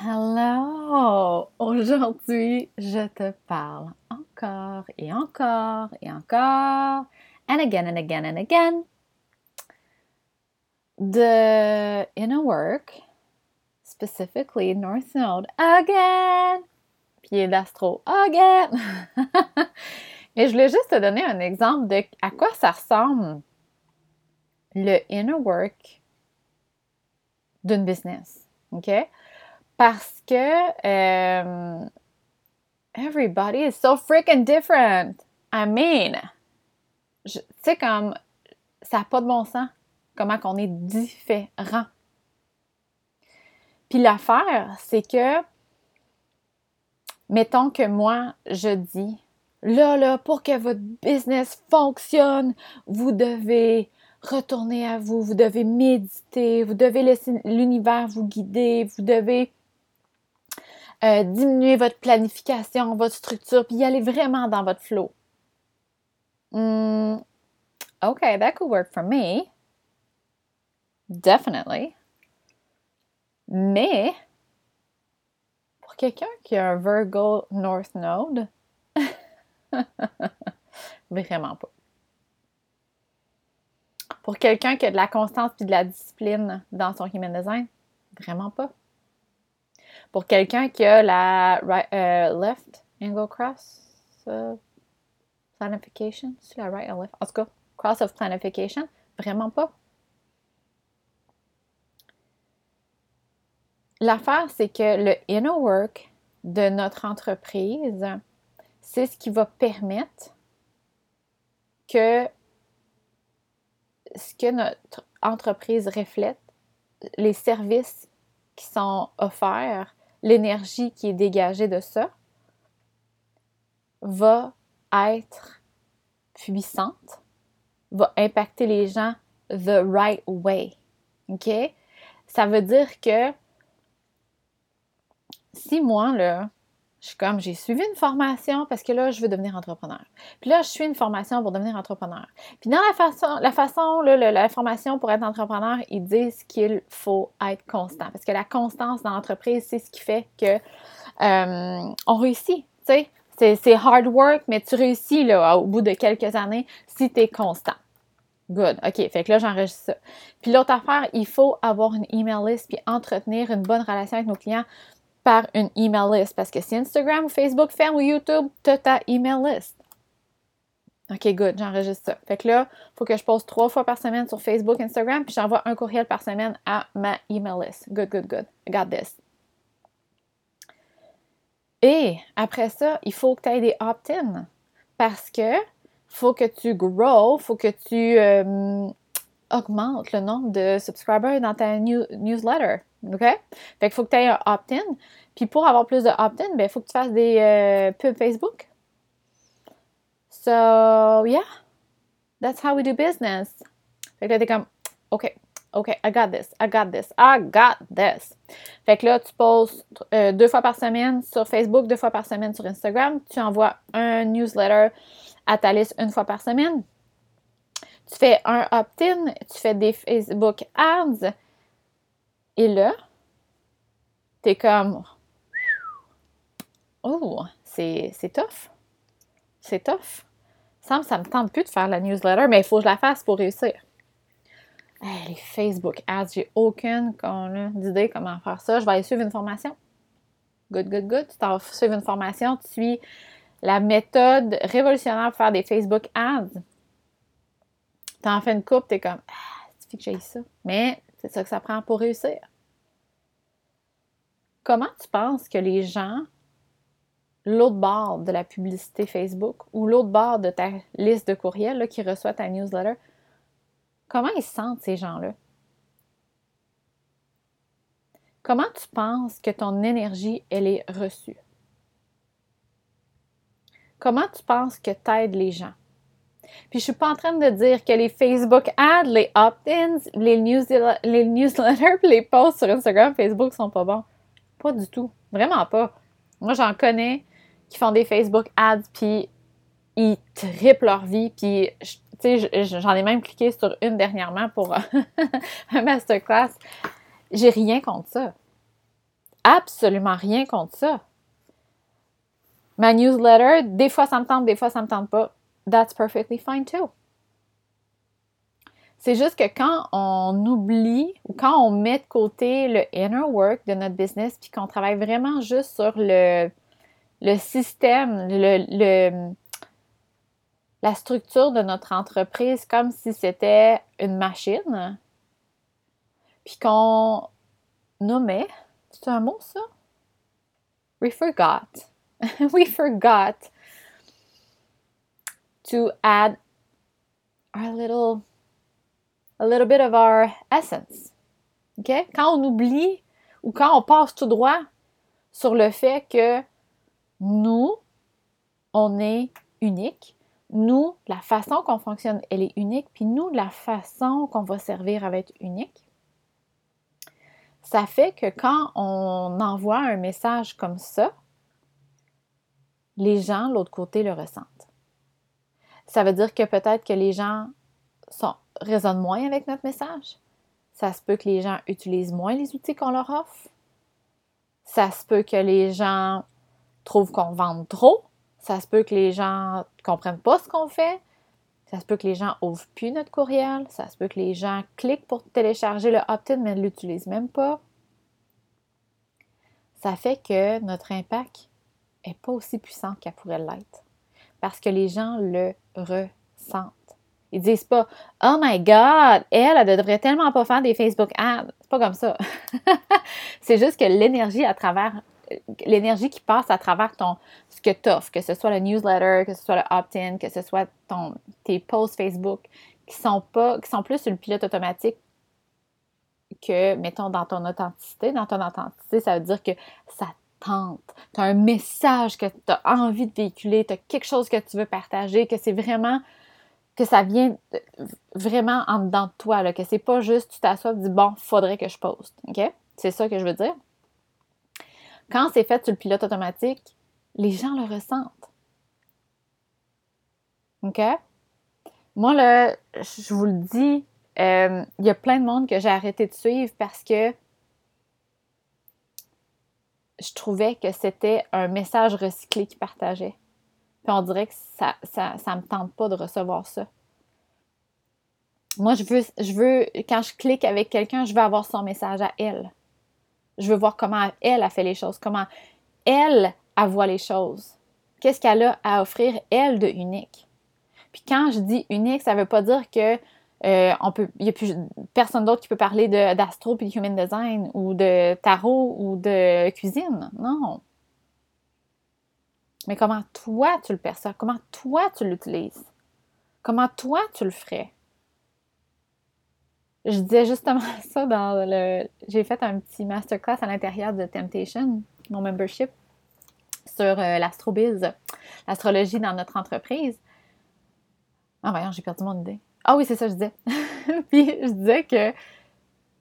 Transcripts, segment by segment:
Hello! Aujourd'hui, je te parle encore et encore et encore, and again and again and again, de inner work, specifically North Node, again, pied d'astro, again. Et je voulais juste te donner un exemple de à quoi ça ressemble le inner work d'une business. OK? Parce que um, everybody is so freaking different. I mean, tu sais, comme ça n'a pas de bon sens, comment qu'on est différent. Puis l'affaire, c'est que, mettons que moi, je dis, là, là, pour que votre business fonctionne, vous devez retourner à vous, vous devez méditer, vous devez laisser l'univers vous guider, vous devez euh, diminuer votre planification, votre structure, puis y aller vraiment dans votre flow. Mm, okay, that could work for me. Definitely. Mais, pour quelqu'un qui a un Virgo North Node, vraiment pas. Pour quelqu'un qui a de la constance et de la discipline dans son human design, vraiment pas. Pour quelqu'un qui a la euh, left angle cross uh, planification, c'est la right and left, en tout cas, cross of planification, vraiment pas. L'affaire, c'est que le inner work de notre entreprise, c'est ce qui va permettre que ce que notre entreprise reflète, les services qui sont offerts, l'énergie qui est dégagée de ça va être puissante, va impacter les gens the right way. OK? Ça veut dire que si moi, là, je suis comme, j'ai suivi une formation parce que là, je veux devenir entrepreneur. Puis là, je suis une formation pour devenir entrepreneur. Puis dans la façon, la façon, la formation pour être entrepreneur, ils disent qu'il faut être constant. Parce que la constance dans l'entreprise, c'est ce qui fait que euh, on réussit. C'est hard work, mais tu réussis là, au bout de quelques années si tu es constant. Good. OK. Fait que là, j'enregistre ça. Puis l'autre affaire, il faut avoir une email list puis entretenir une bonne relation avec nos clients par une email list. Parce que si Instagram ou Facebook ferme ou YouTube, tu as ta email list. OK, good, j'enregistre ça. Fait que là, il faut que je poste trois fois par semaine sur Facebook, Instagram, puis j'envoie un courriel par semaine à ma email list. Good, good, good. I got this. Et après ça, il faut que tu aies des opt-in. Parce que faut que tu grow, faut que tu euh, augmentes le nombre de subscribers dans ta newsletter. OK? Fait qu'il faut que tu aies un opt-in. Puis pour avoir plus de opt-in, ben, il faut que tu fasses des euh, pubs Facebook. So, yeah. That's how we do business. Fait que là, t'es comme, OK, OK, I got this, I got this, I got this. Fait que là, tu postes euh, deux fois par semaine sur Facebook, deux fois par semaine sur Instagram. Tu envoies un newsletter à ta liste une fois par semaine. Tu fais un opt-in, tu fais des Facebook ads et là, t'es comme Oh, c'est tough. C'est tough. Ça me, ça me tente plus de faire la newsletter, mais il faut que je la fasse pour réussir. les Facebook ads, j'ai aucune idée comment faire ça. Je vais aller suivre une formation. Good, good, good. Tu t'en suivre une formation, tu suis la méthode révolutionnaire pour faire des Facebook ads. Tu en fais une coupe, tu es comme, ah, suffit que j'aille ça. Mais c'est ça que ça prend pour réussir. Comment tu penses que les gens, l'autre bord de la publicité Facebook ou l'autre bord de ta liste de courriels qui reçoit ta newsletter, comment ils se sentent ces gens-là? Comment tu penses que ton énergie, elle est reçue? Comment tu penses que tu aides les gens? Puis je suis pas en train de dire que les Facebook ads, les opt-ins, les, les newsletters, les posts sur Instagram, Facebook sont pas bons. Pas du tout. Vraiment pas. Moi, j'en connais qui font des Facebook ads, puis ils triplent leur vie, puis tu sais, j'en ai même cliqué sur une dernièrement pour un masterclass. J'ai rien contre ça. absolument rien contre ça. Ma newsletter, des fois ça me tente, des fois ça me tente pas. That's perfectly fine too. C'est juste que quand on oublie ou quand on met de côté le inner work de notre business, puis qu'on travaille vraiment juste sur le, le système, le, la structure de notre entreprise comme si c'était une machine, puis qu'on nommait, c'est un mot ça? We forgot. we forgot to add our little a little bit of our essence. OK? Quand on oublie ou quand on passe tout droit sur le fait que nous, on est unique. Nous, la façon qu'on fonctionne, elle est unique. Puis nous, la façon qu'on va servir, va être unique. Ça fait que quand on envoie un message comme ça, les gens, l'autre côté, le ressentent. Ça veut dire que peut-être que les gens sont, résonnent moins avec notre message. Ça se peut que les gens utilisent moins les outils qu'on leur offre. Ça se peut que les gens trouvent qu'on vend trop. Ça se peut que les gens ne comprennent pas ce qu'on fait. Ça se peut que les gens ouvrent plus notre courriel. Ça se peut que les gens cliquent pour télécharger le opt-in mais ne l'utilisent même pas. Ça fait que notre impact n'est pas aussi puissant qu'elle pourrait l'être. Parce que les gens le ressentent. Ils disent pas Oh my God, elle, elle devrait tellement pas faire des Facebook ads. C'est pas comme ça. c'est juste que l'énergie à travers l'énergie qui passe à travers ton ce que tu offres, que ce soit le newsletter, que ce soit le opt-in, que ce soit ton, tes posts Facebook, qui sont pas, qui sont plus sur le pilote automatique que, mettons, dans ton authenticité. Dans ton authenticité, ça veut dire que ça tente. Tu un message que tu as envie de véhiculer, tu as quelque chose que tu veux partager, que c'est vraiment que ça vient vraiment en dedans de toi, là, que c'est pas juste tu t'assois et dis bon, faudrait que je poste. C'est ça que je veux dire. Quand c'est fait sur le pilote automatique, les gens le ressentent. OK? Moi, là, je vous le dis, euh, il y a plein de monde que j'ai arrêté de suivre parce que je trouvais que c'était un message recyclé qu'ils partageaient on dirait que ça, ça, me tente pas de recevoir ça. Moi, je veux, je veux, quand je clique avec quelqu'un, je veux avoir son message à elle. Je veux voir comment elle a fait les choses, comment elle, a voit les choses. Qu'est-ce qu'elle a à offrir, elle, de unique? Puis quand je dis unique, ça ne veut pas dire que euh, on peut, il n'y a plus personne d'autre qui peut parler d'astro puis de human design ou de tarot ou de cuisine. Non mais comment toi tu le perçois, comment toi tu l'utilises, comment toi tu le ferais? Je disais justement ça dans le. J'ai fait un petit masterclass à l'intérieur de Temptation, mon membership, sur euh, l'astrobiz, l'astrologie dans notre entreprise. Ah, voyons, j'ai perdu mon idée. Ah oui, c'est ça, je disais. Puis je disais que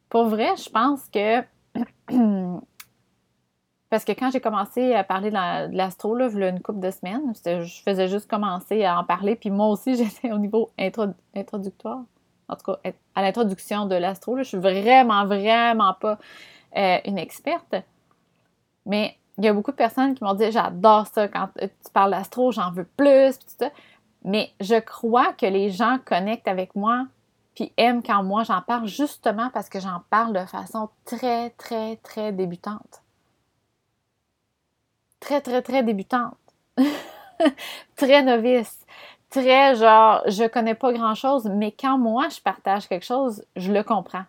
pour vrai, je pense que Parce que quand j'ai commencé à parler de l'astro, il y a une couple de semaines, je faisais juste commencer à en parler. Puis moi aussi, j'étais au niveau introductoire. En tout cas, à l'introduction de l'astro, je suis vraiment, vraiment pas euh, une experte. Mais il y a beaucoup de personnes qui m'ont dit J'adore ça quand tu parles d'astro, j'en veux plus, tout ça. Mais je crois que les gens connectent avec moi puis aiment quand moi j'en parle justement parce que j'en parle de façon très, très, très débutante très, très, très débutante. très novice. Très genre, je connais pas grand-chose, mais quand moi je partage quelque chose, je le comprends.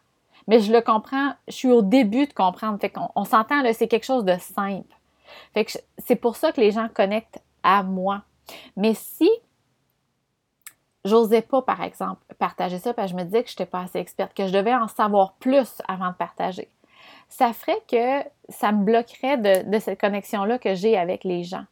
Mais je le comprends, je suis au début de comprendre. Fait qu'on on, s'entend, là, c'est quelque chose de simple. Fait que c'est pour ça que les gens connectent à moi. Mais si j'osais pas, par exemple, partager ça, parce que je me disais que je n'étais pas assez experte, que je devais en savoir plus avant de partager ça ferait que ça me bloquerait de, cette connexion-là que j'ai avec les gens.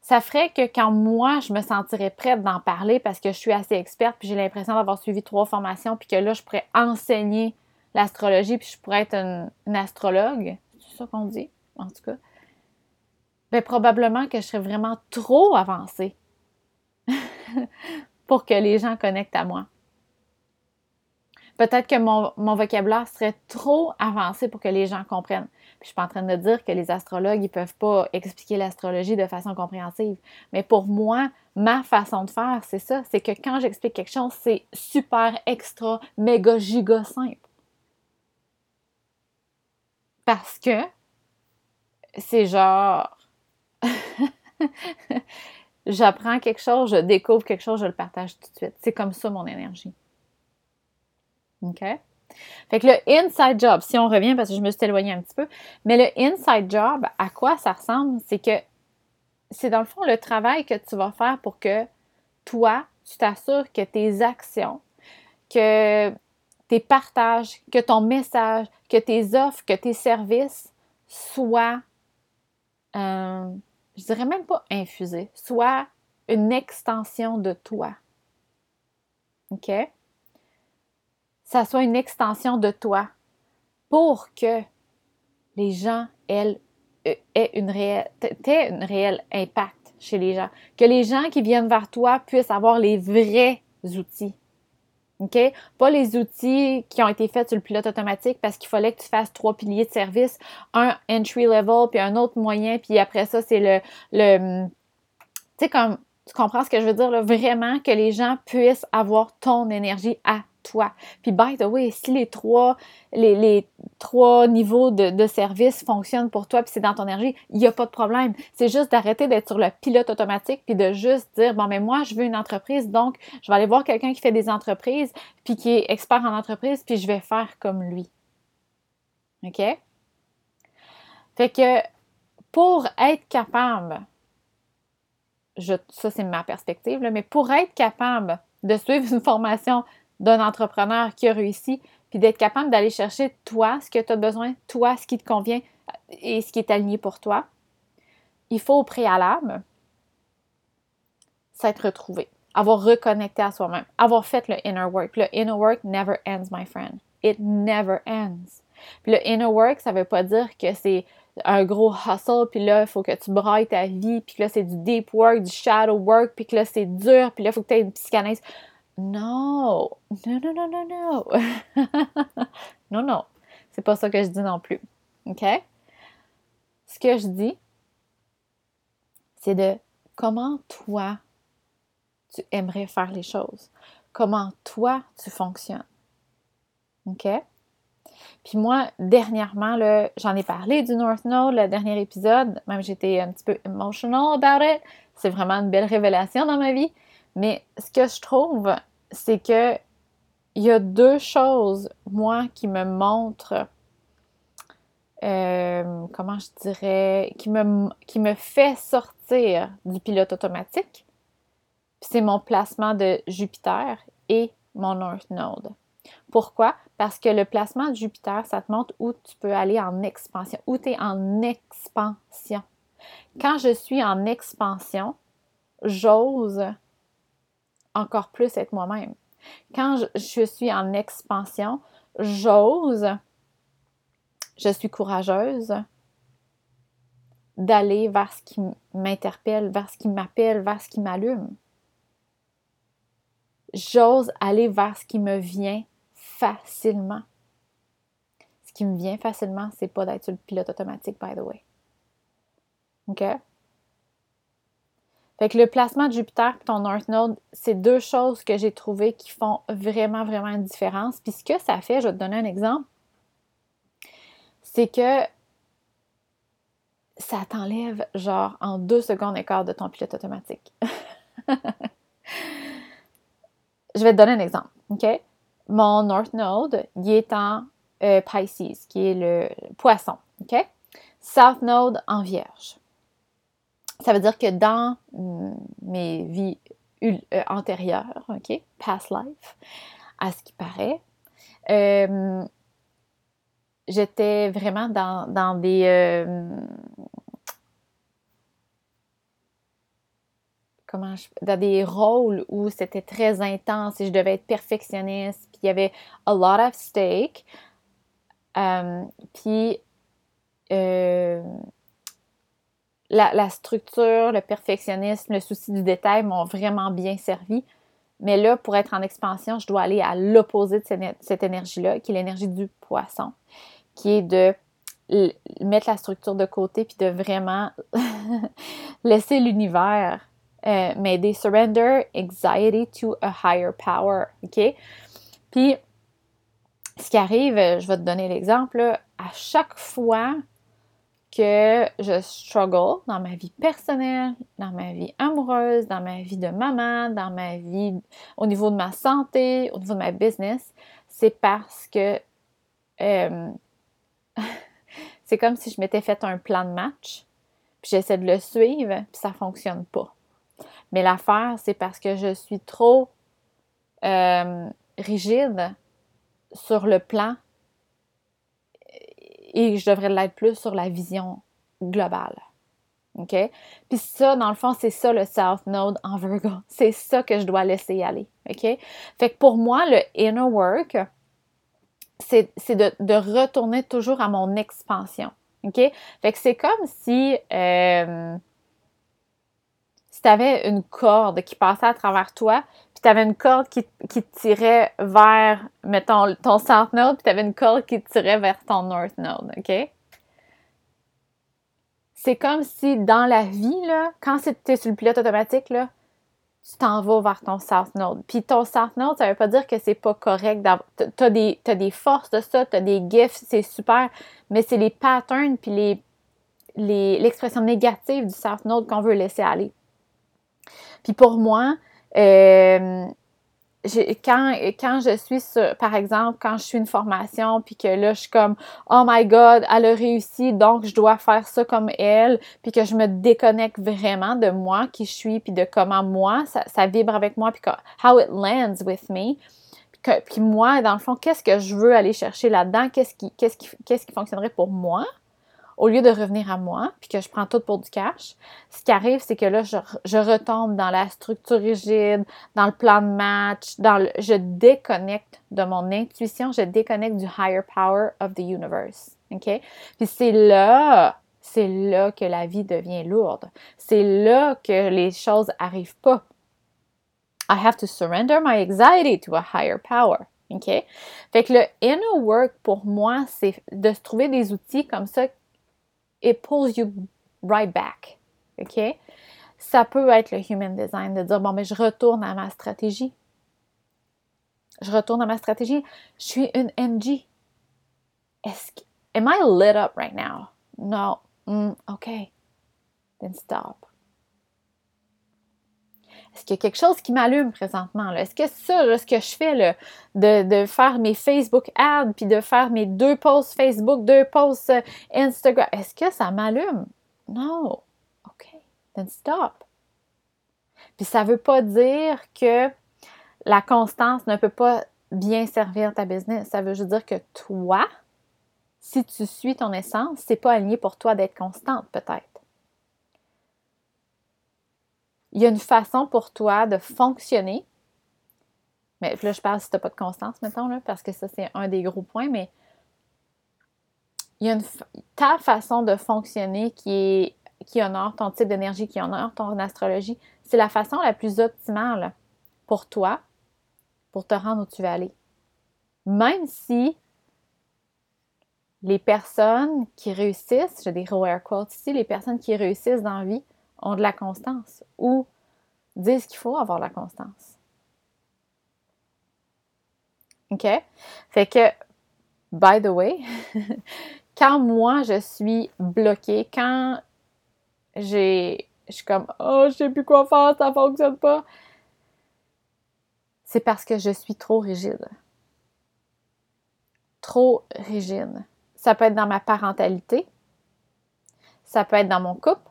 Ça ferait que quand moi, je me sentirais prête d'en parler parce que je suis assez experte, puis j'ai l'impression d'avoir suivi trois formations, puis que là, je pourrais enseigner l'astrologie, puis je pourrais être une, astrologue, c'est ça qu'on dit, en tout cas, bien, probablement que je serais vraiment trop avancée pour que les gens connectent à moi. Peut-être que mon, vocabulaire serait trop avancé pour que les gens comprennent. Puis je suis pas en train de dire que les astrologues, ils peuvent pas expliquer l'astrologie de façon compréhensive. Mais pour moi, ma façon de faire, c'est ça. C'est que quand j'explique quelque chose, c'est super, extra, méga, giga simple. Parce que c'est genre... J'apprends quelque chose, je découvre quelque chose, je le partage tout de suite. C'est comme ça mon énergie. OK? Fait que le inside job, si on revient parce que je me suis éloignée un petit peu, mais le inside job, à quoi ça ressemble? C'est que c'est dans le fond le travail que tu vas faire pour que toi, tu t'assures que tes actions, que tes partages, que ton message, que tes offres, que tes services soient, euh, je dirais même pas infusés, soient une extension de toi. OK? ça soit une extension de toi pour que les gens, elles, euh, aient une réelle, un réel impact chez les gens. Que les gens qui viennent vers toi puissent avoir les vrais outils. OK? Pas les outils qui ont été faits sur le pilote automatique parce qu'il fallait que tu fasses trois piliers de service, un entry level, puis un autre moyen, puis après ça, c'est le. le tu sais, comme. Tu comprends ce que je veux dire? Là? Vraiment que les gens puissent avoir ton énergie à toi. Puis, by the way, si les trois, les, trois niveaux de, service fonctionnent pour toi, puis c'est dans ton énergie, il n'y a pas de problème. C'est juste d'arrêter d'être sur le pilote automatique, puis de juste dire, bon, mais moi, je veux une entreprise, donc je vais aller voir quelqu'un qui fait des entreprises, puis qui est expert en entreprise, puis je vais faire comme lui. OK? Fait que pour être capable, je, ça c'est ma perspective, mais pour être capable de suivre une formation d'un entrepreneur qui a réussi, puis d'être capable d'aller chercher toi ce que tu as besoin, toi ce qui te convient et ce qui est aligné pour toi. Il faut au préalable s'être retrouvé, avoir reconnecté à soi-même, avoir fait le inner work. Le inner work never ends, my friend. It never ends. Puis le inner work, ça veut pas dire que c'est un gros hustle, puis là, il faut que tu brailles ta vie, puis là, c'est du deep work, du shadow work, puis que là, c'est dur, puis là, il faut que tu aies une psychanalyse. Non, non, non, non, non, non. non, non. C'est pas ça que je dis non plus. OK? Ce que je dis, c'est de comment toi, tu aimerais faire les choses? Comment toi, tu fonctionnes? OK? Puis moi, dernièrement, j'en ai parlé du North Node, le dernier épisode. Même j'étais un petit peu emotional about it. C'est vraiment une belle révélation dans ma vie. Mais ce que je trouve, c'est que il y a deux choses, moi, qui me montrent, euh, comment je dirais, qui me, qui fait sortir du pilote automatique. C'est mon placement de Jupiter et mon North Node. Pourquoi? Parce que le placement de Jupiter, ça te montre où tu peux aller en expansion, où tu es en expansion. Quand je suis en expansion, j'ose encore plus être moi-même. Quand je, suis en expansion, j'ose, je suis courageuse d'aller vers ce qui m'interpelle, vers ce qui m'appelle, vers ce qui m'allume. J'ose aller vers ce qui me vient facilement. Ce qui me vient facilement, c'est pas d'être le pilote automatique, by the way. OK? Fait que le placement de Jupiter et ton North Node, c'est deux choses que j'ai trouvées qui font vraiment, vraiment une différence. Puis ce que ça fait, je vais te donner un exemple, c'est que ça t'enlève genre en deux secondes et quart de ton pilote automatique. je vais te donner un exemple, OK? Mon North Node, il est en euh, Pisces, qui est le poisson, OK? South Node en Vierge. Ça veut dire que dans mes vies euh, antérieures, OK, past life, à ce qui paraît, euh, j'étais vraiment dans, des. Euh, comment dans des rôles où c'était très intense et je devais être perfectionniste, puis il y avait a lot of stake. puis la, structure, le perfectionnisme, le souci du détail m'ont vraiment bien servi. Mais là, pour être en expansion, je dois aller à l'opposé de cette énergie-là, qui est l'énergie du poisson, qui est de mettre la structure de côté puis de vraiment laisser l'univers euh, m'aider. Surrender anxiety to a higher power. OK? Puis, ce qui arrive, je vais te donner l'exemple, à chaque fois que je struggle dans ma vie personnelle, dans ma vie amoureuse, dans ma vie de maman, dans ma vie au niveau de ma santé, au niveau de ma business, c'est parce que euh, c'est comme si je m'étais fait un plan de match, puis j'essaie de le suivre, puis ça fonctionne pas. Mais l'affaire, c'est parce que je suis trop euh, rigide sur le plan et je devrais l'être plus sur la vision globale. OK? Puis ça, dans le fond, c'est ça le South Node en Virgo. C'est ça que je dois laisser aller. OK? Fait que pour moi, le inner work, c'est de, de, retourner toujours à mon expansion. OK? Fait que c'est comme si euh, si tu avais une corde qui passait à travers toi, puis tu avais une corde qui, qui tirait vers, mettons, ton South Node, puis tu avais une corde qui tirait vers ton North Node, OK? C'est comme si dans la vie, là, quand tu es sur le pilote automatique, là, tu t'en vas vers ton South Node. Puis ton South Node, ça veut pas dire que c'est pas correct. Tu as des, des forces de ça, tu as des gifts, c'est super, mais c'est les patterns puis les l'expression négative du South Node qu'on veut laisser aller. Puis pour moi, euh, quand, quand je suis sur, par exemple, quand je suis une formation, puis que là, je suis comme, oh my God, elle a réussi, donc je dois faire ça comme elle, puis que je me déconnecte vraiment de moi, qui je suis, puis de comment moi, ça, vibre avec moi, puis how it lands with me. Puis, moi, dans le fond, qu'est-ce que je veux aller chercher là-dedans? Qu'est-ce qui, qu'est-ce qui, qu'est-ce qui fonctionnerait pour moi? Au lieu de revenir à moi, puis que je prends tout pour du cash, ce qui arrive, c'est que là, je, retombe dans la structure rigide, dans le plan de match, dans le, je déconnecte de mon intuition, je déconnecte du higher power of the universe. OK? Puis c'est là, c'est là que la vie devient lourde. C'est là que les choses arrivent pas. I have to surrender my anxiety to a higher power. OK? Fait que le inner work pour moi, c'est de se trouver des outils comme ça it pulls you right back. OK? Ça peut être le human design de dire bon, mais je retourne à ma stratégie. Je retourne à ma stratégie. Je suis une MG. Est-ce que, am I lit up right now? No. Mm, OK. Then stop. Est-ce qu'il y a quelque chose qui m'allume présentement? Est-ce que ça, ce que je fais, de, faire mes Facebook ads, puis de faire mes deux posts Facebook, deux posts euh, Instagram, est-ce que ça m'allume? Non. OK. Then stop. Puis ça ne veut pas dire que la constance ne peut pas bien servir ta business. Ça veut juste dire que toi, si tu suis ton essence, c'est pas aligné pour toi d'être constante, peut-être il y a une façon pour toi de fonctionner. Mais là, je parle si tu n'as pas de constance, mettons, là, parce que ça, c'est un des gros points, mais il y a une, ta façon de fonctionner qui honore ton type d'énergie, qui honore ton astrologie, c'est la façon la plus optimale pour toi, pour te rendre où tu vas aller. Même si les personnes qui réussissent, j'ai des air quotes ici, les personnes qui réussissent dans la vie ont de la constance ou disent qu'il faut avoir la constance. OK? Fait que, by the way, quand moi je suis bloquée, quand j'ai, je suis comme, oh, je sais plus quoi faire, ça fonctionne pas, c'est parce que je suis trop rigide. Trop rigide. Ça peut être dans ma parentalité, ça peut être dans mon couple,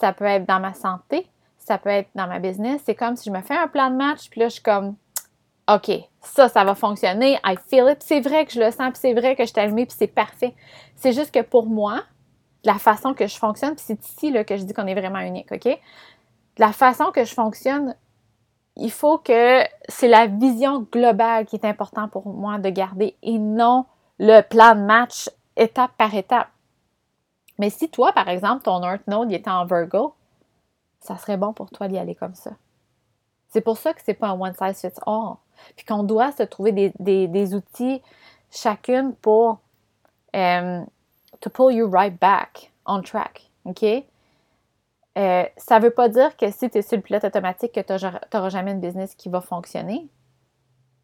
ça peut être dans ma santé, ça peut être dans ma business. C'est comme si je me fais un plan de match, puis là, je suis comme, OK, ça, ça va fonctionner, I feel it. c'est vrai que je le sens, puis c'est vrai que je suis puis c'est parfait. C'est juste que pour moi, la façon que je fonctionne, puis c'est ici là, que je dis qu'on est vraiment unique, OK? La façon que je fonctionne, il faut que c'est la vision globale qui est importante pour moi de garder et non le plan de match étape par étape. Mais si toi, par exemple, ton North Node était en Virgo, ça serait bon pour toi d'y aller comme ça. C'est pour ça que c'est pas un one size fits all. Puis qu'on doit se trouver des, outils chacune pour euh, to pull you right back on track. OK? Euh, ça ne veut pas dire que si tu es sur le pilote automatique, que tu n'auras jamais une business qui va fonctionner.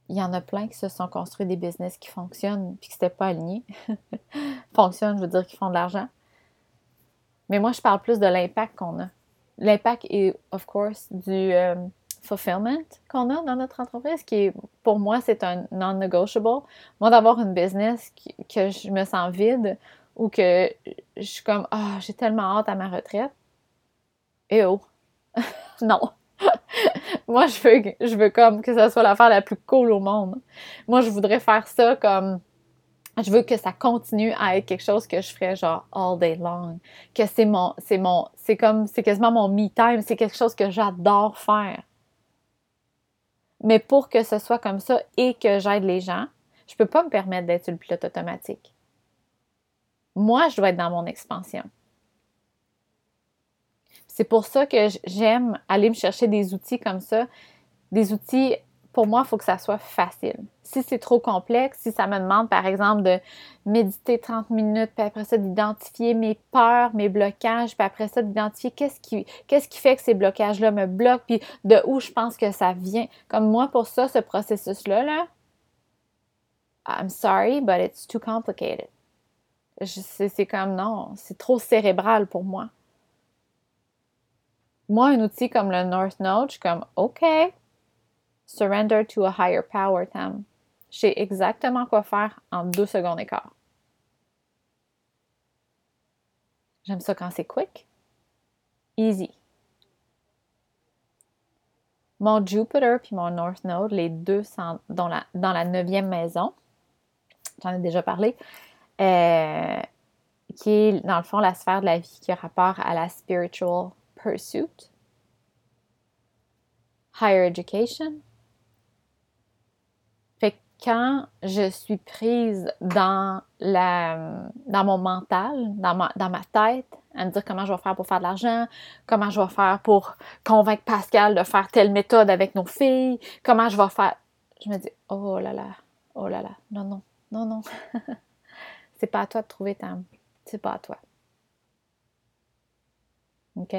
Il y en a plein qui se sont construits des business qui fonctionnent puis qui n'étaient pas alignés. fonctionnent, je veux dire qu'ils font de l'argent. Mais moi, je parle plus de l'impact qu'on a. L'impact est, of course, du euh, fulfillment qu'on a dans notre entreprise, qui pour moi, c'est un non-negotiable. Moi, d'avoir une business que je me sens vide ou que je suis comme, ah, j'ai tellement hâte à ma retraite. Et oh! non! moi, je veux, je veux comme que ça soit l'affaire la plus cool au monde. Moi, je voudrais faire ça comme je veux que ça continue à être quelque chose que je ferais genre all day long. Que c'est mon, c'est mon, c'est comme, c'est quasiment mon me time. C'est quelque chose que j'adore faire. Mais pour que ce soit comme ça et que j'aide les gens, je peux pas me permettre d'être le pilote automatique. Moi, je dois être dans mon expansion. C'est pour ça que j'aime aller me chercher des outils comme ça, des outils pour moi, il faut que ça soit facile. Si c'est trop complexe, si ça me demande, par exemple, de méditer 30 minutes, puis après ça, d'identifier mes peurs, mes blocages, puis après ça, d'identifier qu'est-ce qui, fait que ces blocages-là me bloquent, puis de où je pense que ça vient. Comme moi, pour ça, ce processus-là, là, I'm sorry, but it's too complicated. C'est comme non, c'est trop cérébral pour moi. Moi, un outil comme le North Node, je suis comme OK, Surrender to a higher power, Tam. Je sais exactement quoi faire en deux secondes et quart. J'aime ça quand c'est quick. Easy. Mon Jupiter puis mon North Node, les deux sont dans la, dans la neuvième maison. J'en ai déjà parlé. Euh, qui est, dans le fond, la sphère de la vie qui a rapport à la spiritual pursuit, higher education, quand je suis prise dans, la, dans mon mental, dans ma, dans ma tête, à me dire comment je vais faire pour faire de l'argent, comment je vais faire pour convaincre Pascal de faire telle méthode avec nos filles, comment je vais faire. Je me dis, oh là là, oh là là, non, non, non, non. c'est pas à toi de trouver ta. C'est pas à toi. OK?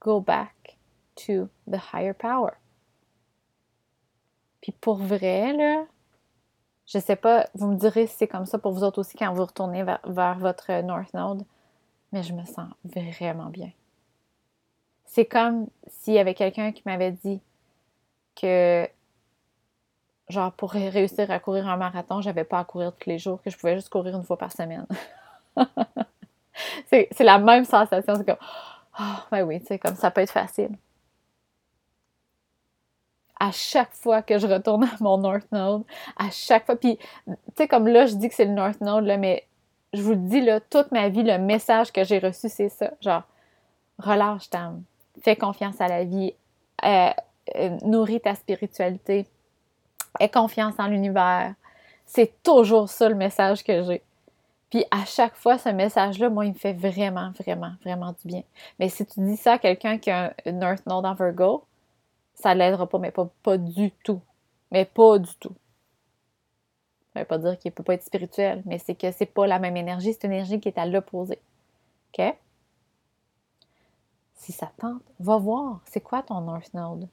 Go back to the higher power. Puis pour vrai, là, je sais pas, vous me direz si c'est comme ça pour vous autres aussi quand vous retournez vers, votre North Node, mais je me sens vraiment bien. C'est comme s'il y avait quelqu'un qui m'avait dit que, genre, pour réussir à courir un marathon, j'avais pas à courir tous les jours, que je pouvais juste courir une fois par semaine. c'est la même sensation. C'est comme, oh, ben oui, tu sais, comme ça peut être facile à chaque fois que je retourne à mon North Node, à chaque fois. Puis, tu sais, comme là, je dis que c'est le North Node, mais je vous le dis, là, toute ma vie, le message que j'ai reçu, c'est ça. Genre, relâche ta fais confiance à la vie, euh, euh, nourris ta spiritualité, aie confiance en l'univers. C'est toujours ça le message que j'ai. Puis à chaque fois, ce message-là, moi, il me fait vraiment, vraiment, vraiment du bien. Mais si tu dis ça à quelqu'un qui a un North Node en Virgo, ça l'aidera pas, mais pas, pas du tout. Mais pas du tout. Ça veut pas dire qu'il peut pas être spirituel, mais c'est que c'est pas la même énergie, c'est une énergie qui est à l'opposé. OK? Si ça tente, va voir, c'est quoi ton North Node?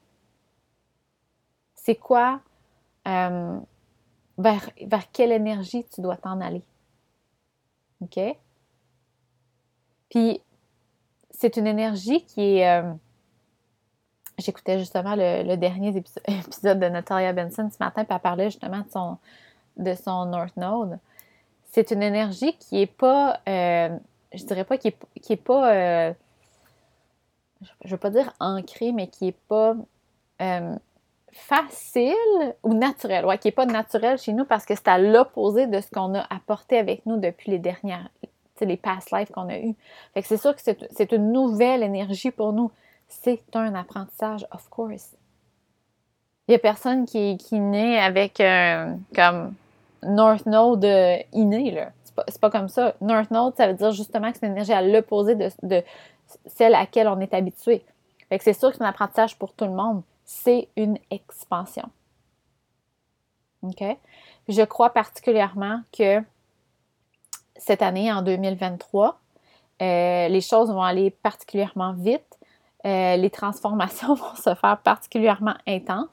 C'est quoi, euh, vers, vers quelle énergie tu dois t'en aller? OK? Puis, c'est une énergie qui est, euh, J'écoutais justement le, dernier épisode de Natalia Benson ce matin, puis elle parlait justement de son, de son North Node. C'est une énergie qui est pas, euh, je dirais pas qui est, qui est pas, euh, je veux pas dire ancrée, mais qui est pas euh, facile ou naturel. Ouais, qui est pas naturel chez nous parce que c'est à l'opposé de ce qu'on a apporté avec nous depuis les dernières, les past lives qu'on a eues. Fait que c'est sûr que c'est une nouvelle énergie pour nous c'est un apprentissage, of course. Il n'y a personne qui, qui naît avec un comme North Node euh, inné, là. C'est pas, pas comme ça. North Node, ça veut dire justement que c'est une énergie à l'opposé de, de, celle à laquelle on est habitué. Fait que c'est sûr que c'est un apprentissage pour tout le monde. C'est une expansion. OK? je crois particulièrement que cette année, en 2023. Euh, les choses vont aller particulièrement vite. Euh, les transformations vont se faire particulièrement intenses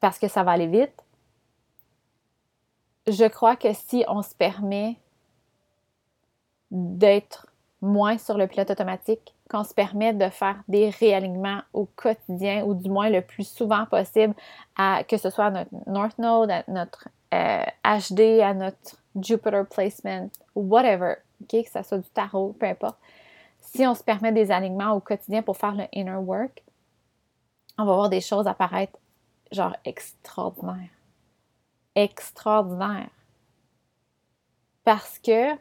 parce que ça va aller vite. Je crois que si on se permet d'être moins sur le pilote automatique, qu'on se permet de faire des réalignements au quotidien ou du moins le plus souvent possible, que ce soit à notre North Node, à notre HD, euh, à notre Jupiter placement, whatever, que ce soit du tarot, peu importe. Si on se permet des alignements au quotidien pour faire le inner work, on va voir des choses apparaître genre extraordinaires. Extraordinaires. Parce que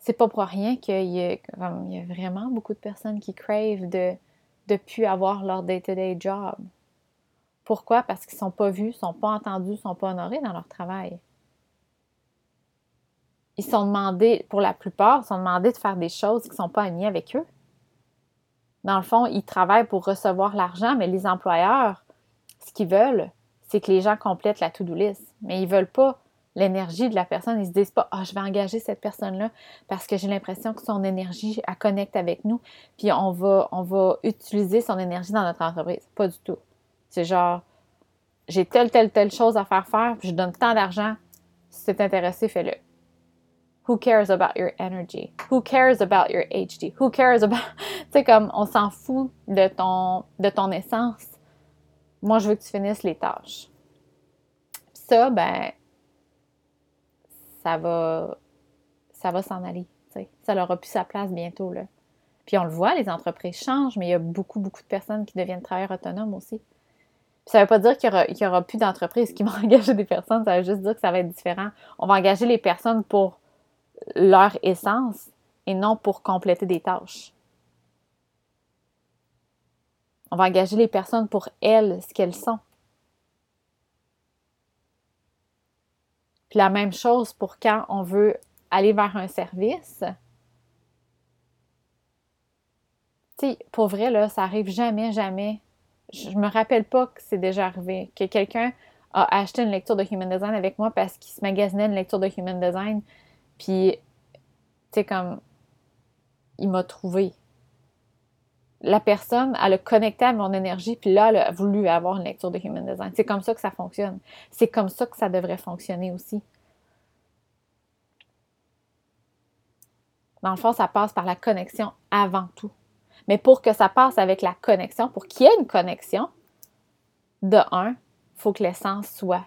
c'est pas pour rien qu'il y, a, y a vraiment beaucoup de personnes qui crèvent de ne plus avoir leur day-to-day job. Pourquoi? Parce qu'ils ne sont pas vus, ne sont pas entendus, ne sont pas honorés dans leur travail. Ils sont demandés, pour la plupart, ils sont demandés de faire des choses qui ne sont pas alignées avec eux. Dans le fond, ils travaillent pour recevoir l'argent, mais les employeurs, ce qu'ils veulent, c'est que les gens complètent la to-do list. Mais ils ne veulent pas l'énergie de la personne. Ils se disent pas, ah, je vais engager cette personne-là parce que j'ai l'impression que son énergie, elle connecte avec nous, puis on va, on va utiliser son énergie dans notre entreprise. Pas du tout. C'est genre, j'ai telle, telle, telle chose à faire faire, puis je donne tant d'argent. Si tu es intéressé, fais-le. Who cares about your energy? Who cares about your HD? Who cares about. tu sais, comme on s'en fout de ton, de ton essence. Moi, je veux que tu finisses les tâches. Ça, ben, ça va, ça va s'en aller. Ça n'aura plus sa place bientôt. Là. Puis on le voit, les entreprises changent, mais il y a beaucoup, beaucoup de personnes qui deviennent travailleurs autonomes aussi. ça ne veut pas dire qu'il n'y aura, plus d'entreprises qui vont engager des personnes, ça veut juste dire que ça va être différent. On va engager les personnes pour leur essence et non pour compléter des tâches. On va engager les personnes pour elles, ce qu'elles sont. Puis la même chose pour quand on veut aller vers un service. Tu pour vrai, là, ça arrive jamais, jamais. Je me rappelle pas que c'est déjà arrivé, que quelqu'un a acheté une lecture de Human Design avec moi parce qu'il se magasinait une lecture de Human Design. Puis, tu sais, comme, il m'a trouvé. La personne, elle a connecté à mon énergie, puis là, elle a voulu avoir une lecture de Human Design. C'est comme ça que ça fonctionne. C'est comme ça que ça devrait fonctionner aussi. Dans le fond, ça passe par la connexion avant tout. Mais pour que ça passe avec la connexion, pour qu'il y ait une connexion, de un, il faut que l'essence soit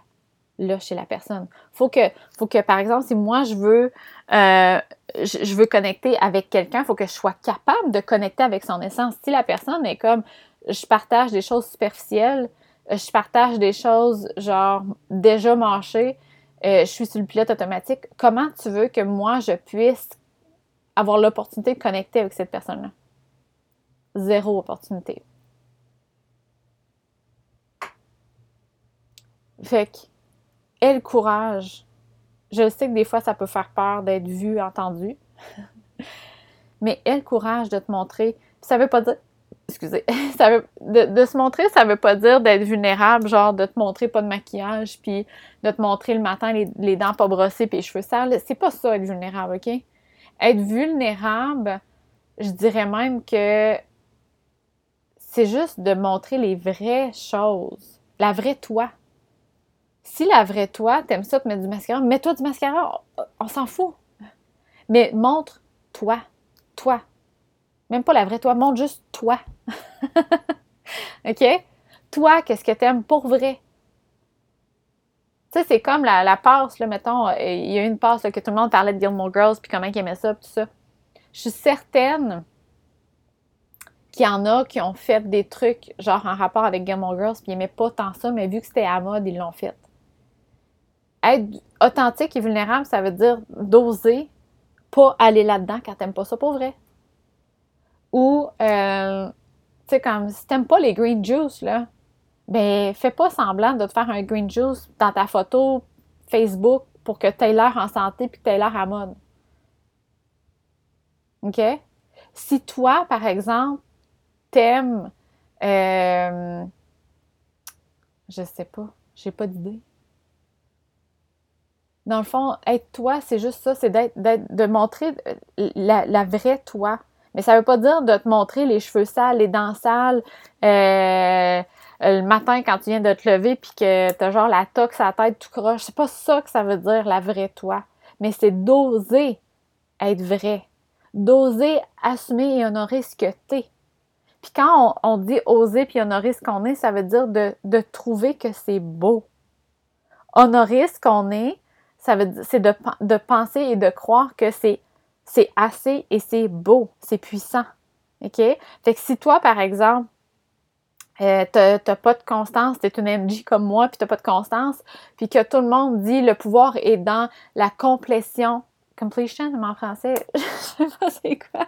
là chez la personne. Faut que, faut que, par exemple, si moi je veux, euh, je, veux connecter avec quelqu'un, faut que je sois capable de connecter avec son essence. Si la personne est comme, je partage des choses superficielles, euh, je partage des choses genre déjà mâchées, euh, je suis sur le pilote automatique, comment tu veux que moi je puisse avoir l'opportunité de connecter avec cette personne-là? Zéro opportunité. Fait aie courage. Je sais que des fois, ça peut faire peur d'être vu, entendu. Mais aie le courage de te montrer. Ça veut pas dire. Excusez. De, se montrer, ça veut pas dire d'être vulnérable, genre de te montrer pas de maquillage, puis de te montrer le matin les, les dents pas brossées, puis les cheveux sales. C'est pas ça, être vulnérable, OK? être vulnérable, je dirais même que c'est juste de montrer les vraies choses, la vraie toi. Si la vraie toi, t'aimes ça te mettre du mascara, mets-toi du mascara, on, s'en fout. Mais montre toi, toi. Même pas la vraie toi, montre juste toi. OK? Toi, qu'est-ce que t'aimes pour vrai? Sais, c'est comme la, passe, là, mettons, il y a une passe que tout le monde parlait de Gilmore Girls, puis comment ils aimaient ça, tout ça. Je suis certaine qu'il y en a qui ont fait des trucs, genre en rapport avec Gilmore Girls, puis ils n'aimaient pas tant ça, mais vu que c'était à mode, ils l'ont fait. Être authentique et vulnérable, ça veut dire d'oser pas aller là-dedans quand t'aimes pas ça pour vrai. Ou, euh, tu sais, comme si t'aimes pas les green juice, là, ben fais pas semblant de te faire un green juice dans ta photo Facebook pour que tu aies l'air en santé puis que tu aies l'air à mode. OK? Si toi, par exemple, t'aimes, euh, je sais pas, j'ai pas d'idée. Dans le fond, être toi, c'est juste ça, c'est d'être, de montrer euh, la, vraie toi. Mais ça veut pas dire de te montrer les cheveux sales, les dents sales, euh, le matin quand tu viens de te lever puis que t'as genre la tox à la tête tout croche. C'est pas ça que ça veut dire, la vraie toi. Mais c'est d'oser être vrai. D'oser assumer et honorer ce que t'es. Puis quand on, dit oser puis honorer ce qu'on est, ça veut dire de, de trouver que c'est beau. Honorer ce qu'on est, ça veut c'est de, de, penser et de croire que c'est, c'est assez et c'est beau, c'est puissant. OK? Fait que si toi, par exemple, euh, t'as pas de constance, t'es une MG comme moi, puis t'as pas de constance, puis que tout le monde dit le pouvoir est dans la complétion completion en français, je sais pas c'est quoi.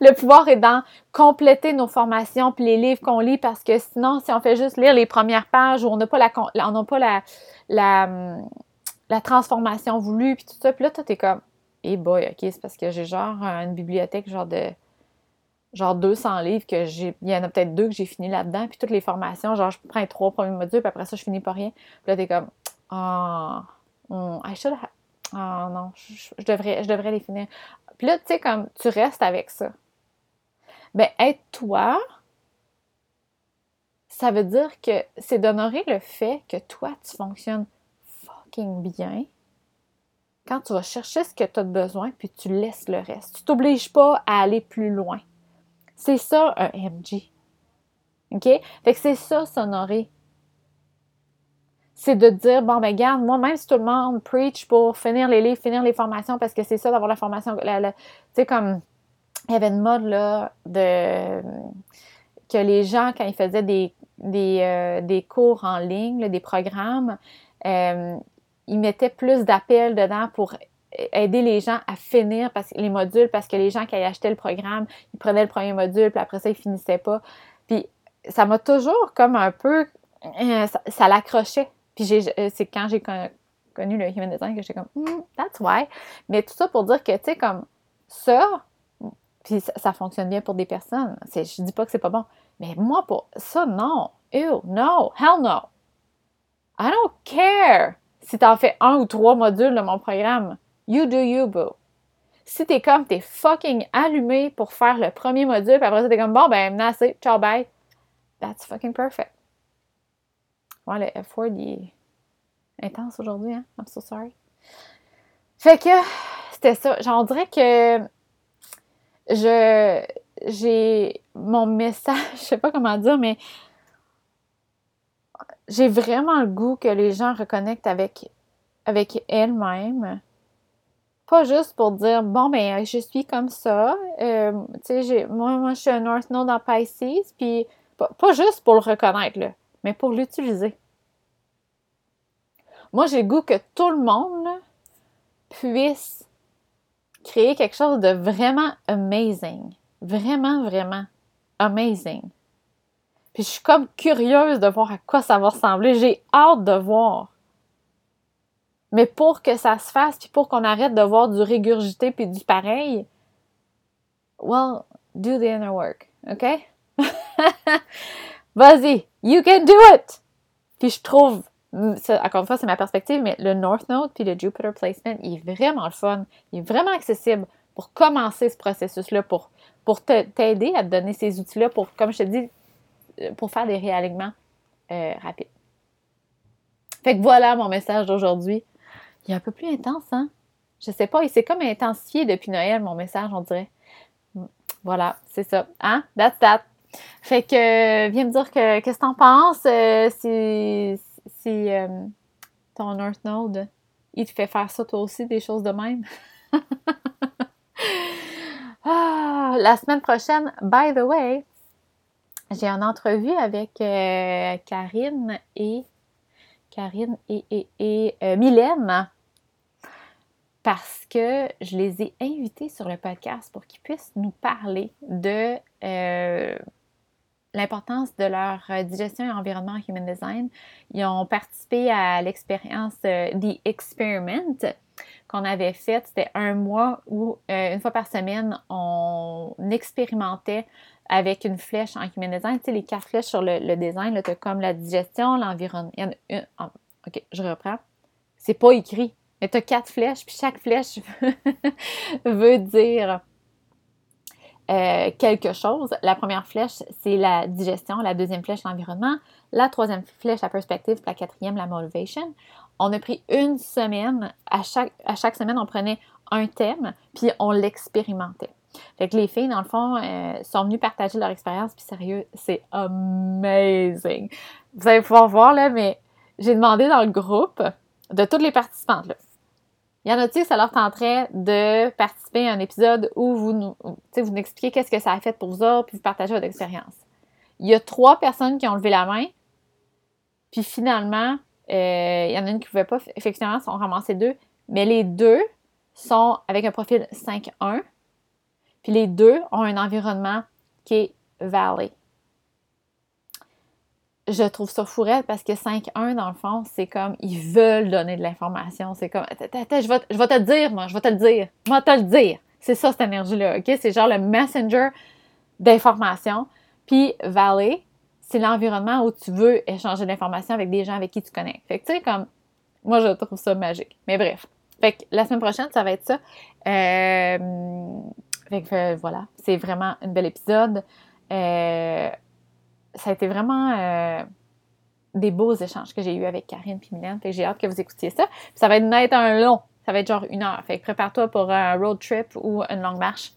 Le pouvoir est dans compléter nos formations puis les livres qu'on lit parce que sinon, si on fait juste lire les premières pages où on n'a pas la, on n'a pas la, la, la, transformation voulue puis tout ça, puis là, toi, t'es comme, eh boy, ok, c'est parce que j'ai genre une bibliothèque genre de genre 200 livres que j'ai, il y en a peut-être deux que j'ai fini là-dedans, puis toutes les formations, genre je prends trois premiers modules, puis après ça, je finis pas rien. Puis là, t'es comme, ah, oh, I ah non, je, devrais, je devrais les finir. Puis là, tu sais, comme tu restes avec ça. Ben, être toi, ça veut dire que c'est d'honorer le fait que toi, tu fonctionnes bien quand tu vas chercher ce que tu as besoin, puis tu laisses le reste. Tu t'obliges pas à aller plus loin. C'est ça un MG. OK? Fait que c'est ça s'honorer c'est de dire, bon, ben, garde, moi, même si tout le monde preach pour finir les livres, finir les formations, parce que c'est ça d'avoir la formation, tu sais, comme, il y avait une mode, là, de, que les gens, quand ils faisaient des, des, euh, cours en ligne, des programmes, euh, ils mettaient plus d'appels dedans pour aider les gens à finir les modules, parce que les gens qui achetaient le programme, ils prenaient le premier module, puis après ça, ils finissaient pas. Puis ça m'a toujours comme un peu, euh, ça l'accrochait. Puis euh, c'est quand j'ai connu le human design que j'étais comme, hmm, that's why. Mais tout ça pour dire que, tu sais, comme ça, puis ça, fonctionne bien pour des personnes. Je dis pas que c'est pas bon. Mais moi, pour ça, non. Ew, no. Hell no. I don't care si t'en fais un ou trois modules de mon programme. You do you, boo. Si t'es comme, t'es fucking allumé pour faire le premier module, puis après ça, t'es comme, bon, ben, assez, ciao, bye. That's fucking perfect. Ouais, le F-word, il est intense aujourd'hui, hein? I'm so sorry. Fait que c'était ça. J'en dirais que je j'ai mon message, je sais pas comment dire, mais j'ai vraiment le goût que les gens reconnectent avec, avec elles-mêmes. Pas juste pour dire bon ben je suis comme ça. Euh, moi, moi je suis un North Node en Pisces, puis pas, pas, juste pour le reconnaître là, mais pour l'utiliser. Moi, j'ai le goût que tout le monde puisse créer quelque chose de vraiment amazing. Vraiment, vraiment amazing. Puis je suis comme curieuse de voir à quoi ça va ressembler. J'ai hâte de voir. Mais pour que ça se fasse, puis pour qu'on arrête de voir du régurgité puis du pareil, well, do the inner work, OK? Vas-y, you can do it! Puis je trouve, encore une fois, c'est ma perspective, mais le North Node puis le Jupiter Placement, il est vraiment le fun. Il est vraiment accessible pour commencer ce processus-là, pour, pour t'aider à te donner ces outils-là, pour, comme je te dis, pour faire des réalignements euh, rapides. Fait que voilà mon message d'aujourd'hui. Il est un peu plus intense, hein? Je sais pas, il s'est comme intensifié depuis Noël, mon message, on dirait. Voilà, c'est ça. Hein? That's that. Fait que viens me dire que, qu'est-ce que t'en penses. Euh, si, euh, ton North Node, il te fait faire ça toi aussi, des choses de même? ah, la semaine prochaine, by the way, j'ai une entrevue avec euh, Karine et Karine et, et, Mylène parce que je les ai invités sur le podcast pour qu'ils puissent nous parler de l'importance de leur euh, digestion et environnement en Human Design. Ils ont participé à l'expérience euh, The Experiment qu'on avait faite. C'était un mois où, euh, une fois par semaine, on expérimentait avec une flèche en Human Design. Tu sais, les quatre flèches sur le, design, là, comme la digestion, l'environnement. OK, je reprends. C'est pas écrit. Mais tu as quatre flèches, puis chaque flèche veut dire euh, quelque chose. La première flèche, c'est la digestion. La deuxième flèche, l'environnement. La troisième flèche, la perspective. la quatrième, la motivation. On a pris une semaine. À chaque, à chaque semaine, on prenait un thème, puis on l'expérimentait. Fait que les filles, dans le fond, euh, sont venues partager leur expérience, puis sérieux, c'est amazing. Vous allez pouvoir voir, là, mais j'ai demandé dans le groupe de toutes les participantes, là, il y en a-t-il ça leur tenterait de participer à un épisode où vous nous, vous expliquez qu'est-ce que ça a fait pour vous puis vous partagez votre expérience? Il y a trois personnes qui ont levé la main, puis finalement, euh, il y en a une qui ne pouvait pas, effectivement, sont ramassés deux, mais les deux sont avec un profil 5-1, puis les deux ont un environnement qui est valley je trouve ça fourrette parce que 5-1, dans le fond, c'est comme ils veulent donner de l'information. C'est comme, je vais, je vais te le dire, moi, je vais te le dire. Je vais te le dire. C'est ça, cette énergie-là, OK? C'est genre le messenger d'information. Puis Valley, c'est l'environnement où tu veux échanger de l'information avec des gens avec qui tu connais. Fait que, tu sais, comme, moi, je trouve ça magique. Mais bref. Fait que la semaine prochaine, ça va être ça. Euh, fait que, euh, voilà. C'est vraiment un bel épisode. Euh, ça a été vraiment euh, des beaux échanges que j'ai eus avec Karine et Mylène. Fait que j'ai hâte que vous écoutiez ça. ça va être un long. Ça va être genre une heure. Fait que prépare-toi pour un road trip ou une longue marche.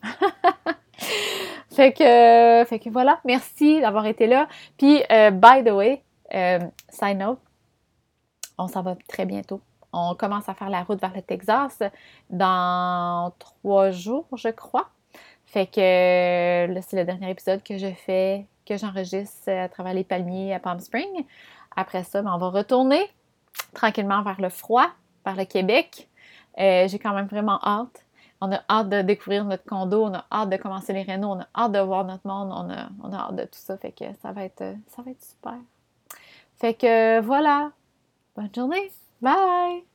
fait que, fait que voilà. Merci d'avoir été là. Puis, by the way, side note, on s'en va très bientôt. On commence à faire la route vers le Texas dans trois jours, je crois. Fait que là, c'est le dernier épisode que je fais que j'enregistre à travers les palmiers à Palm Spring. Après ça, ben, on va retourner tranquillement vers le froid, vers le Québec. Euh, j'ai quand même vraiment hâte. On a hâte de découvrir notre condo, on a hâte de commencer les rénaux, on a hâte de voir notre monde, on a, on a hâte de tout ça. Fait que ça va être, ça va être super. Fait que voilà. Bonne journée. Bye!